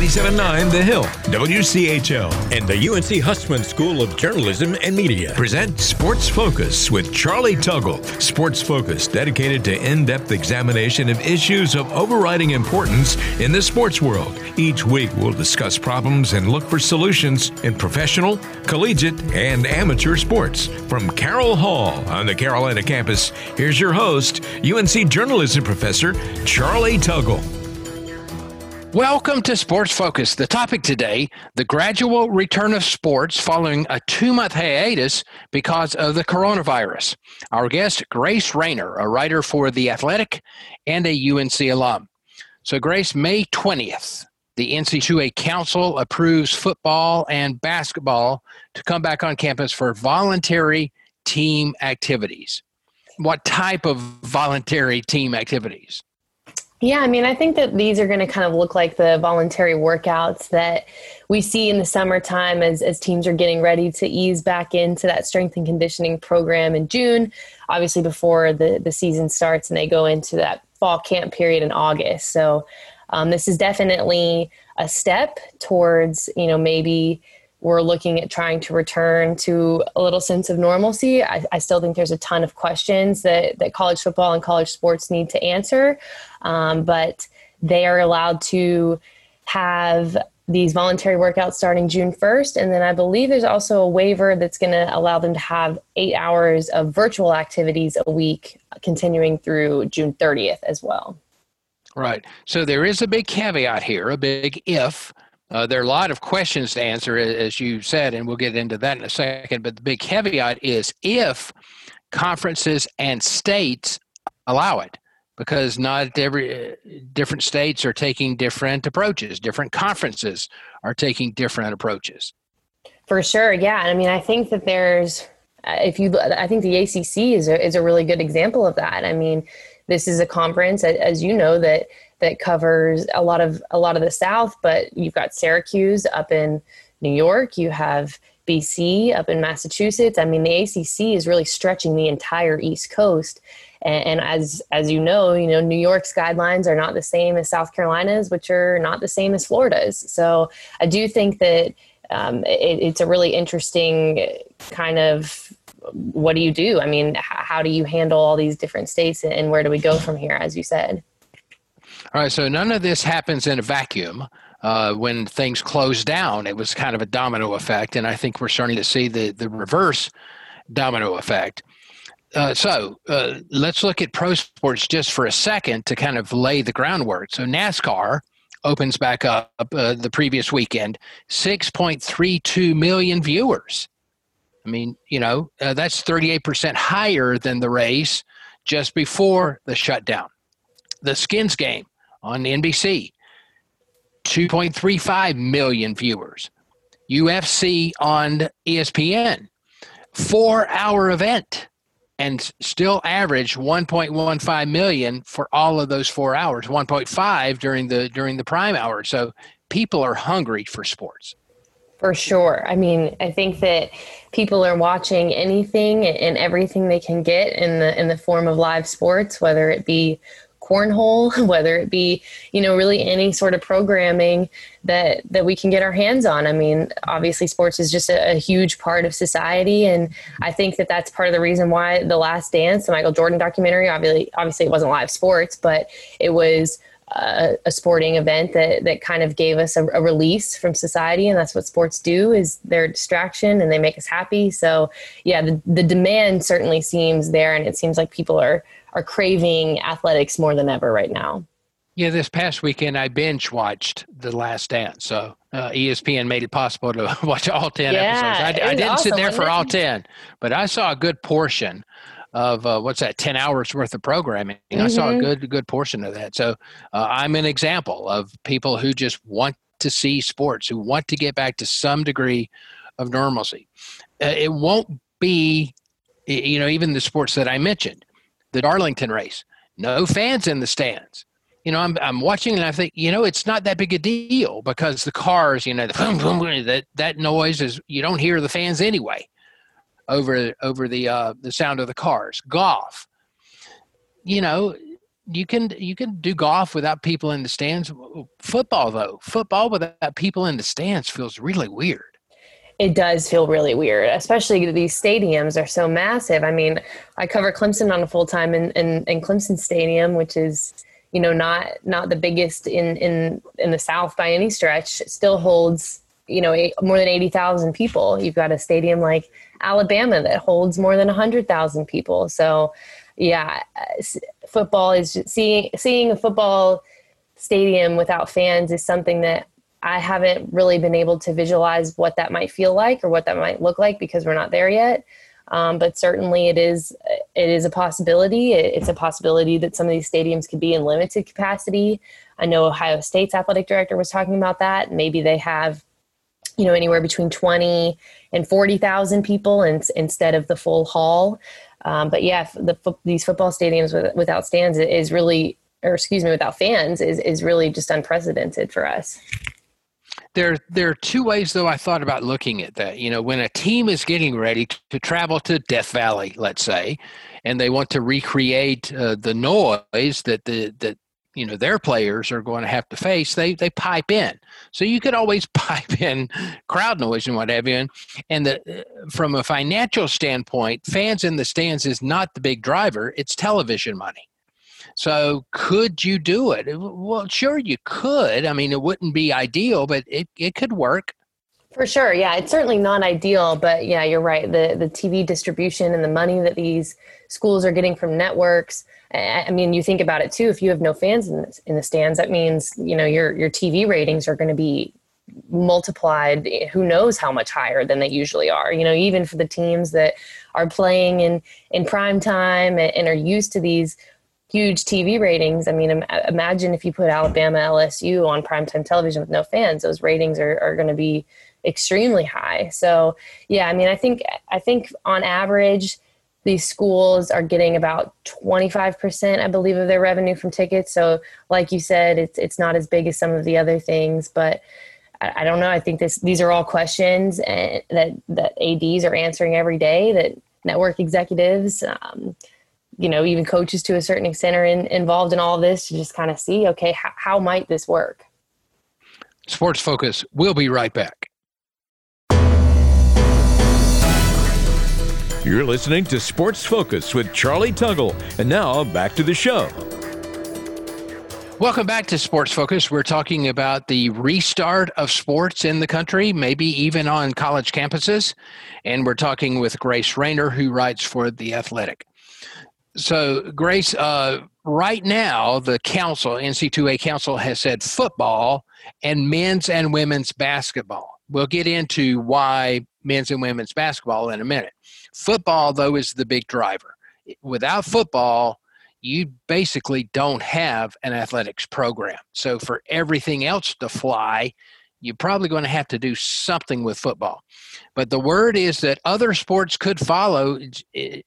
97.9 The Hill, WCHL, and the UNC Hussman School of Journalism and Media present Sports Focus with Charlie Tuggle. Sports Focus dedicated to in depth examination of issues of overriding importance in the sports world. Each week, we'll discuss problems and look for solutions in professional, collegiate, and amateur sports. From Carroll Hall on the Carolina campus, here's your host, UNC journalism professor Charlie Tuggle. Welcome to Sports Focus. The topic today the gradual return of sports following a two month hiatus because of the coronavirus. Our guest, Grace Raynor, a writer for The Athletic and a UNC alum. So, Grace, May 20th, the NCAA Council approves football and basketball to come back on campus for voluntary team activities. What type of voluntary team activities? Yeah, I mean, I think that these are going to kind of look like the voluntary workouts that we see in the summertime as, as teams are getting ready to ease back into that strength and conditioning program in June, obviously before the, the season starts and they go into that fall camp period in August. So um, this is definitely a step towards, you know, maybe we're looking at trying to return to a little sense of normalcy. I, I, still think there's a ton of questions that, that college football and college sports need to answer, um, but they are allowed to have these voluntary workouts starting June 1st. And then I believe there's also a waiver that's going to allow them to have eight hours of virtual activities a week continuing through June 30th as well. Right. So there is a big caveat here, a big if uh, there are a lot of questions to answer, as you said, and we'll get into that in a second. But the big caveat is if conferences and states allow it, because not every different states are taking different approaches. Different conferences are taking different approaches. For sure, yeah. I mean, I think that there's, uh, if you, I think the ACC is a, is a really good example of that. I mean, this is a conference, as you know, that that covers a lot of a lot of the South. But you've got Syracuse up in New York. You have BC up in Massachusetts. I mean, the ACC is really stretching the entire East Coast. And, and, as as you know, you know New York's guidelines are not the same as South Carolina's, which are not the same as Florida's. So I do think that um, it, it's a really interesting kind of what do you do? I mean, how do you handle all these different states, and where do we go from here? As you said. All right, so none of this happens in a vacuum. Uh, when things close down, it was kind of a domino effect, and I think we're starting to see the the reverse domino effect. Uh, so uh, let's look at pro sports just for a second to kind of lay the groundwork. So NASCAR opens back up uh, the previous weekend, 6.32 million viewers. I mean, you know, uh, that's 38% higher than the race just before the shutdown. The Skins game on NBC, 2.35 million viewers. UFC on ESPN, four hour event, and still average 1.15 million for all of those four hours, 1.5 during the during the prime hour. So people are hungry for sports. For sure. I mean, I think that people are watching anything and everything they can get in the in the form of live sports, whether it be cornhole, whether it be, you know, really any sort of programming that that we can get our hands on. I mean, obviously sports is just a, a huge part of society and I think that that's part of the reason why The Last Dance, the Michael Jordan documentary, obviously obviously it wasn't live sports, but it was a, a, sporting event that, that kind of gave us a, a, release from society and that's what sports do is their distraction and they make us happy so yeah the, the demand certainly seems there and it seems like people are are craving athletics more than ever right now. Yeah, this past weekend I binge watched The Last Dance. So uh, ESPN made it possible to watch all 10 yeah, episodes. I, I didn't awesome, sit there for all 10, but I saw a good portion of uh, what's that 10 hours worth of programming mm-hmm. i saw a mm-hmm. good good portion of that so uh, i'm an example of people who just want to see sports who want to get back to some degree of normalcy uh, it won't be you know even the sports that i mentioned the Darlington race. No fans in the stands. You know, I'm I'm watching and I think, you know, it's not that big a deal because the cars, you know, the boom, boom, boom, that that noise is you don't hear the fans anyway over over the uh, the sound of the cars. Golf, you know, you can you can do golf without people in the stands. Football though, football without people in the stands feels really weird. It does feel really weird, especially these stadiums are so massive. I mean, I cover Clemson on a full time in, in, in Clemson Stadium, which is you know not not the biggest in in in the South by any stretch. It still holds you know eight, more than eighty thousand people. You've got a stadium like Alabama that holds more than hundred thousand people. So yeah, football is just seeing seeing a football stadium without fans is something that I haven't really been able to visualize what that might feel like or what that might look like because we're not there yet. Um, but certainly, it is it is a possibility. It's a possibility that some of these stadiums could be in limited capacity. I know Ohio State's athletic director was talking about that. Maybe they have, you know, anywhere between twenty and forty thousand people, and instead of the full hall. Um, but yeah, the, these football stadiums with, without stands is really, or excuse me, without fans is, is really just unprecedented for us. There, there are two ways though I thought about looking at that. You know, when a team is getting ready to travel to Death Valley, let's say, and they want to recreate uh, the noise that the that you know their players are going to have to face they they pipe in. So you could always pipe in crowd noise and what have you. And the, from a financial standpoint fans in the stands is not the big driver it's television money so could you do it well sure you could i mean it wouldn't be ideal but it, it could work for sure yeah it's certainly not ideal but yeah you're right the the tv distribution and the money that these schools are getting from networks I mean, you think about it too. If you have no fans in the, in the stands, that means you know your your TV ratings are going to be multiplied. Eh, who knows how much higher than they usually are? You know, even for the teams that are playing in in prime time and, and are used to these huge TV ratings. I mean, imagine if you put Alabama LSU on primetime television with no fans; those ratings are are going to be extremely high. So, yeah, I mean, I think I think on average these schools are getting about 25% i believe of their revenue from tickets so like you said it's it's not as big as some of the other things but i, don't know i think this these are all questions and, that that ads are answering every day that network executives um, you know even coaches to a certain extent are in, involved in all of this to just kind of see okay how, how might this work sports focus we'll be right back You're listening to Sports Focus with Charlie Tuggle. And now back to the show. Welcome back to Sports Focus. We're talking about the restart of sports in the country, maybe even on college campuses. And we're talking with Grace Raynor, who writes for The Athletic. So, Grace, uh, right now, the council, NCAA Council, has said football and men's and women's basketball. We'll get into why men's and women's basketball in a minute. Football, though, is the big driver. Without football, you basically don't have an athletics program. So for everything else to fly, you're probably going to have to do something with football. But the word is that other sports could follow eh,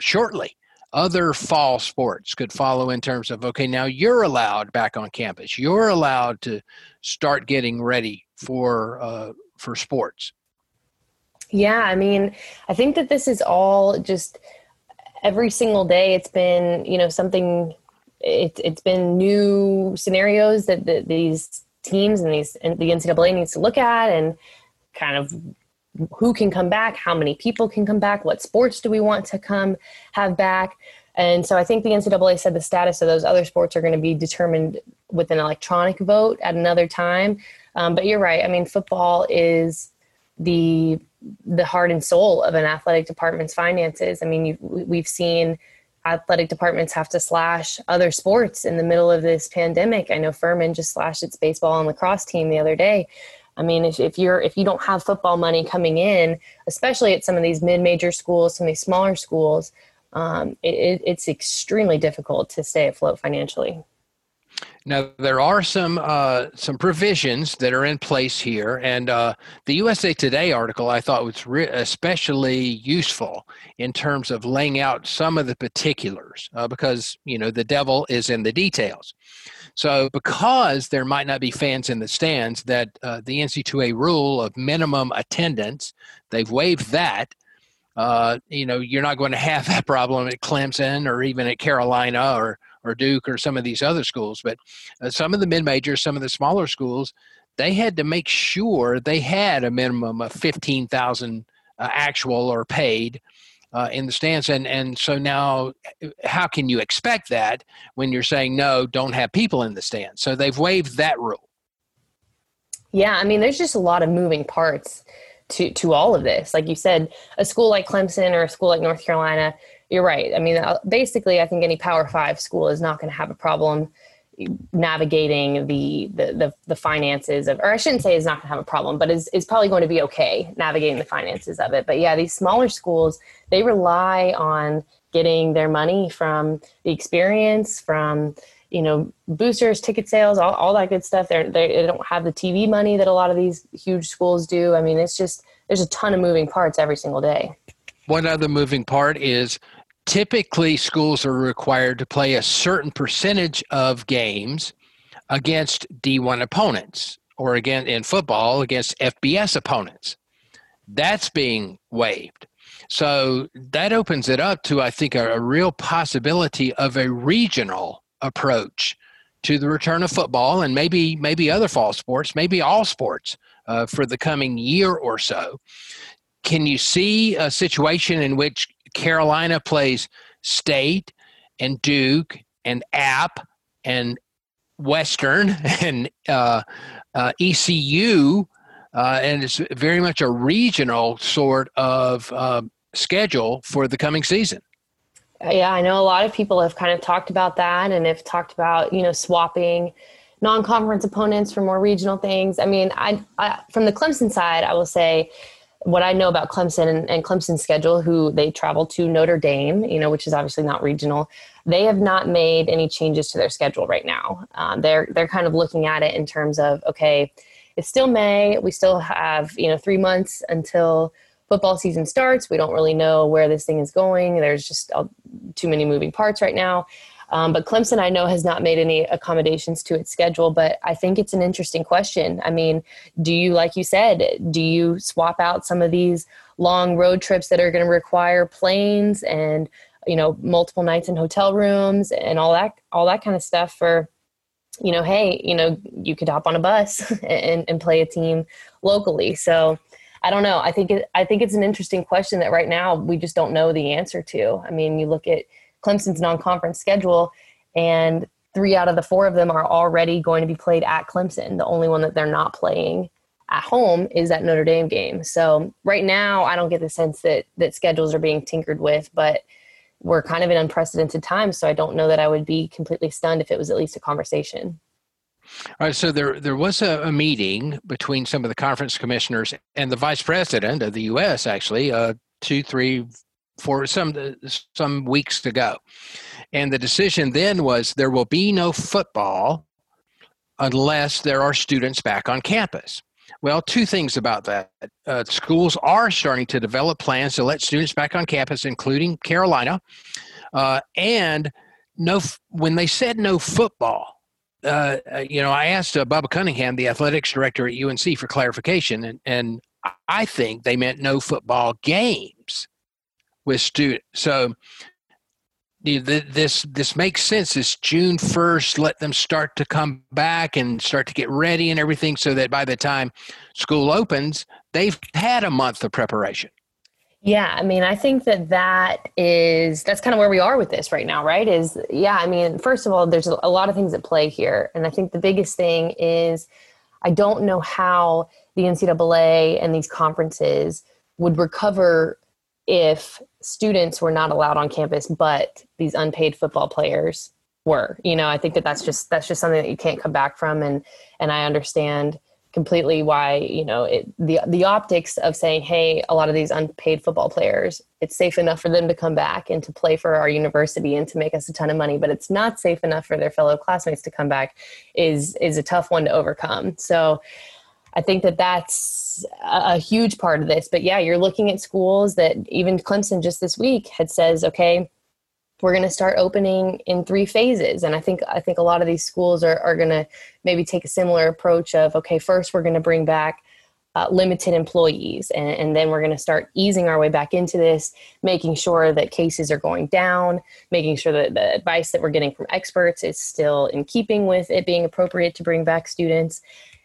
shortly. Other fall sports could follow in terms of okay, now you're allowed back on campus. You're allowed to start getting ready for uh, for sports. Yeah, I mean, I think that this is all just every single day. It's been, you know, something. It's it's been new scenarios that, that these teams and these and the NCAA needs to look at and kind of who can come back, how many people can come back, what sports do we want to come have back. And so I think the NCAA said the status of those other sports are going to be determined with an electronic vote at another time. Um, but you're right. I mean, football is the the heart and soul of an athletic department's finances. I mean, we've seen athletic departments have to slash other sports in the middle of this pandemic. I know Furman just slashed its baseball and lacrosse team the other day. I mean, if, if you're if you don't have football money coming in, especially at some of these mid-major schools, some of these smaller schools, um, it, it's extremely difficult to stay afloat financially. Now there are some uh, some provisions that are in place here, and uh, the USA Today article I thought was re- especially useful in terms of laying out some of the particulars, uh, because you know the devil is in the details. So because there might not be fans in the stands, that uh, the NCAA rule of minimum attendance, they've waived that. Uh, you know, you're not going to have that problem at Clemson or even at Carolina or or Duke or some of these other schools, but uh, some of the mid majors, some of the smaller schools, they had to make sure they had a minimum of 15,000 uh, actual or paid uh, in the stands. And, and so now, how can you expect that when you're saying, no, don't have people in the stands? So they've waived that rule. Yeah, I mean, there's just a lot of moving parts to, to all of this. Like you said, a school like Clemson or a school like North Carolina, you're right. I mean, uh, basically, I think any Power Five school is not going to have a problem navigating the, the, the the finances of, or I shouldn't say is not going to have a problem, but is is probably going to be okay navigating the finances of it. But yeah, these smaller schools they rely on getting their money from the experience, from you know boosters, ticket sales, all, all that good stuff. They're, they they don't have the TV money that a lot of these huge schools do. I mean, it's just there's a ton of moving parts every single day. One other moving part is typically schools are required to play a certain percentage of games against D1 opponents or again in football against FBS opponents. That's being waived. So that opens it up to, I think, a, a real possibility of a regional approach to the return of football and maybe maybe other fall sports, maybe all sports uh, for the coming year or so. Can you see a situation in which Carolina plays State and Duke and App and Western and uh, uh, ECU, uh, and it's very much a regional sort of uh, schedule for the coming season. Yeah, I know a lot of people have kind of talked about that and have talked about you know swapping non-conference opponents for more regional things. I mean, I, I from the Clemson side, I will say what I know about Clemson and, and, Clemson's schedule, who they travel to Notre Dame, you know, which is obviously not regional, they have not made any changes to their schedule right now. Um, they're they're kind of looking at it in terms of okay, it's still May, we still have you know three months until football season starts. We don't really know where this thing is going. There's just uh, too many moving parts right now. Um, but Clemson, I know, has not made any accommodations to its schedule, but I think it's an interesting question. I mean, do you, like you said, do you swap out some of these long road trips that are going to require planes and, you know, multiple nights in hotel rooms and all that, all that kind of stuff for, you know, hey, you know, you could hop on a bus and, and play a team locally. So, I don't know. I think it, I think it's an interesting question that right now we just don't know the answer to. I mean, you look at Clemson's non-conference schedule, and three out of the four of them are already going to be played at Clemson. The only one that they're not playing at home is that Notre Dame game. So right now, I don't get the sense that that schedules are being tinkered with, but we're kind of in unprecedented times. So I don't know that I would be completely stunned if it was at least a conversation. All right, so there there was a, a meeting between some of the conference commissioners and the vice president of the U.S. Actually, uh, two, three, for some some weeks ago, and the decision then was there will be no football unless there are students back on campus. Well, two things about that. Uh, schools are starting to develop plans to let students back on campus, including Carolina, uh, and no. When they said no football, uh, uh, you know, I asked uh, Bubba Cunningham, the athletics director at UNC, for clarification, and, and I think they meant no football games with students. So this this makes sense. It's June first. Let them start to come back and start to get ready and everything, so that by the time school opens, they've had a month of preparation. Yeah, I mean, I think that that is that's kind of where we are with this right now, right? Is yeah, I mean, first of all, there's a lot of things at play here, and I think the biggest thing is I don't know how the NCAA and these conferences would recover if students were not allowed on campus, but these unpaid football players were. You know, I think that that's just that's just something that you can't come back from, and and I understand completely why you know it, the the optics of saying, hey, a lot of these unpaid football players, it's safe enough for them to come back and to play for our university and to make us a ton of money, but it's not safe enough for their fellow classmates to come back. is is a tough one to overcome. So. I think that that's a huge part of this. But yeah, you're looking at schools that even Clemson just this week had says, okay, we're going to start opening in three phases and i think i think a lot of these schools are, are going to maybe take a similar approach of okay first we're going to bring back uh, limited employees. And, and then we're going to start easing our way back into this, making sure that cases are going down, making sure that the advice that we're getting from experts is still in keeping with it being appropriate to bring back students.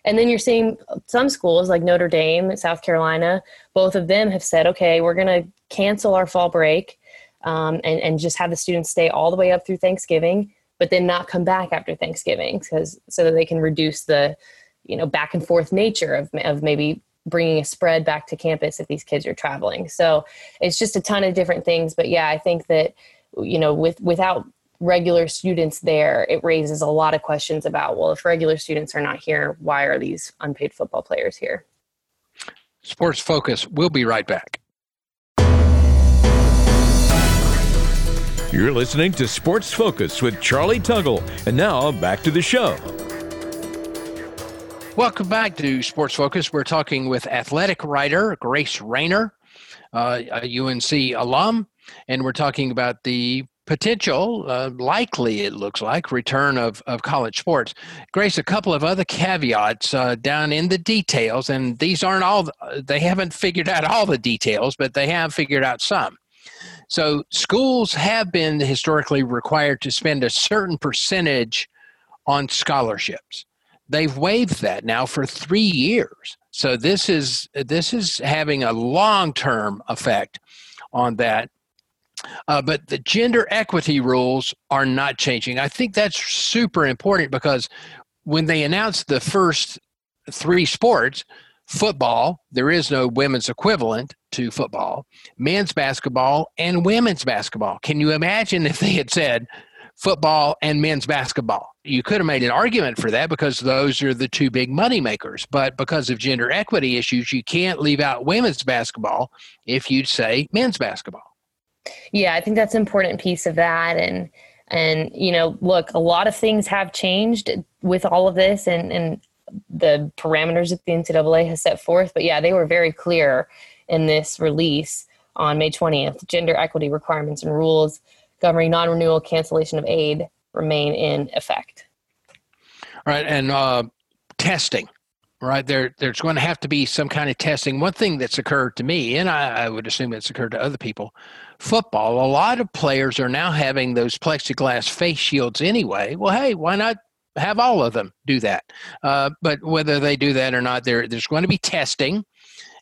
And then you're seeing some schools like Notre Dame, South Carolina, both of them have said, okay, we're going to cancel our fall break um, and, and just have the students stay all the way up through Thanksgiving, but then not come back after Thanksgiving because so that they can reduce the you know back and forth nature of, of maybe bringing a spread back to campus if these kids are traveling. So it's just a ton of different things but yeah i think that you know with without regular students there it raises a lot of questions about well if regular students are not here why are these unpaid football players here sports focus we'll be right back You're listening to Sports Focus with Charlie Tuggle. And now back to the show. Welcome back to Sports Focus. We're talking with athletic writer Grace Raynor, uh, a UNC alum, and we're talking about the potential, uh, likely it looks like, return of, of college sports. Grace, a couple of other caveats uh, down in the details, and these aren't all, they haven't figured out all the details, but they have figured out some. So schools have been historically required to spend a certain percentage on scholarships they've waived that now for three years. So this is this is having a long term effect on that. Uh, but the gender equity rules are not changing. I think that's super important because when they announced the first three sports, football, there is no women's equivalent to football, men's basketball, and women's basketball. Can you imagine if they had said football and men's basketball. You could have made an argument for that because those are the two big money makers. But because of gender equity issues, you can't leave out women's basketball if you'd say men's basketball. Yeah, I think that's an important piece of that. And and you know, look, a lot of things have changed with all of this and, and the parameters that the NCAA has set forth. But yeah, they were very clear in this release on May 20th. Gender equity requirements and rules governing non-renewal cancellation of aid remain in effect. All right, and uh, testing, right? There, there's going to have to be some kind of testing. One thing that's occurred to me, and I, I would assume it's occurred to other people, football. A lot of players are now having those plexiglass face shields anyway. Well, hey, why not have all of them do that? Uh, but whether they do that or not, there, there's going to be testing,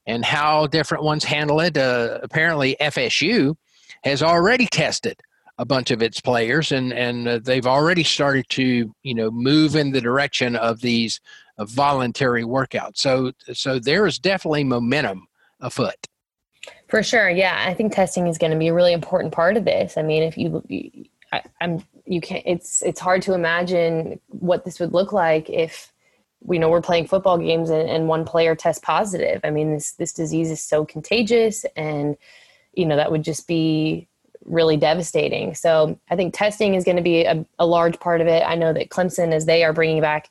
and how different ones handle it. Uh, apparently, FSU has already tested a bunch of its players, and and uh, they've already started to you know move in the direction of these uh, voluntary workout. So so there is definitely momentum afoot. For sure, yeah. I think testing is going to be a really important part of this. I mean, if you, I, am you can't. It's it's hard to imagine what this would look like if we know we're playing football games and, and one player tests positive. I mean, this this disease is so contagious, and you know that would just be really devastating. So I think testing is going to be a, a, large part of it. I know that Clemson, as they are bringing back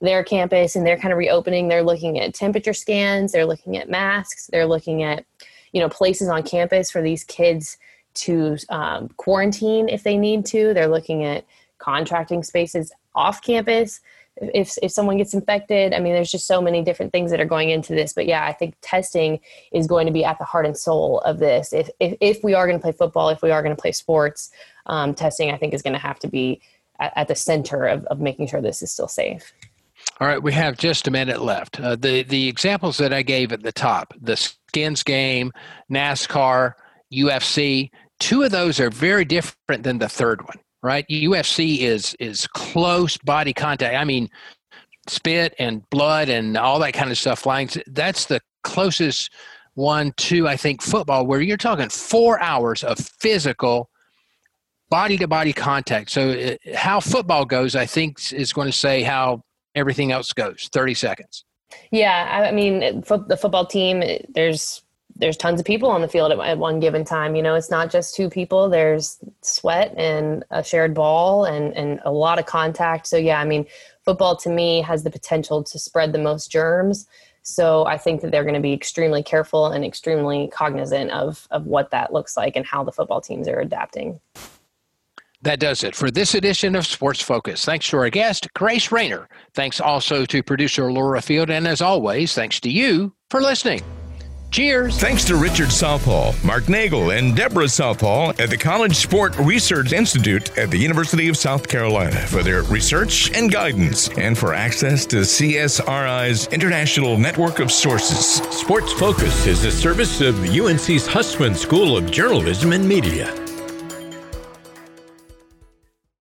their campus and they're kind of reopening, they're looking at temperature scans, they're looking at masks, they're looking at you know places on campus for these kids to um, quarantine if they need to. They're looking at contracting spaces off campus if if someone gets infected. I mean, there's just so many different things that are going into this. But yeah, I think testing is going to be at the heart and soul of this. If if, if we are going to play football, if we are going to play sports, um, testing I think is going to have to be at, at, the center of, of making sure this is still safe. All right, we have just a minute left. Uh, the the examples that I gave at the top, the skins game, NASCAR, UFC, two of those are very different than the third one right? UFC is is close body contact. I mean, spit and blood and all that kind of stuff flying. That's the closest one to I think football, where you're talking four hours of physical body to body contact. So it, uh, how football goes, I think, is going to say how everything else goes. Thirty seconds. Yeah, I mean, the football team. There's there's tons of people on the field at, at, one given time. You know, it's not just two people. There's sweat and a shared ball and and a lot of contact. So yeah, I mean, football to me has the potential to spread the most germs. So I think that they're going to be extremely careful and extremely cognizant of of what that looks like and how the football teams are adapting. That does it for this edition of Sports Focus. Thanks to our guest, Grace Raynor. Thanks also to producer Laura Field. And as always, thanks to you for listening. Cheers. Thanks to Richard Southall, Mark Nagel, and Deborah Southall at the College Sport Research Institute at the University of South Carolina for their research and guidance and for access to CSRI's international network of sources. Sports Focus is a service of UNC's Hussman School of Journalism and Media.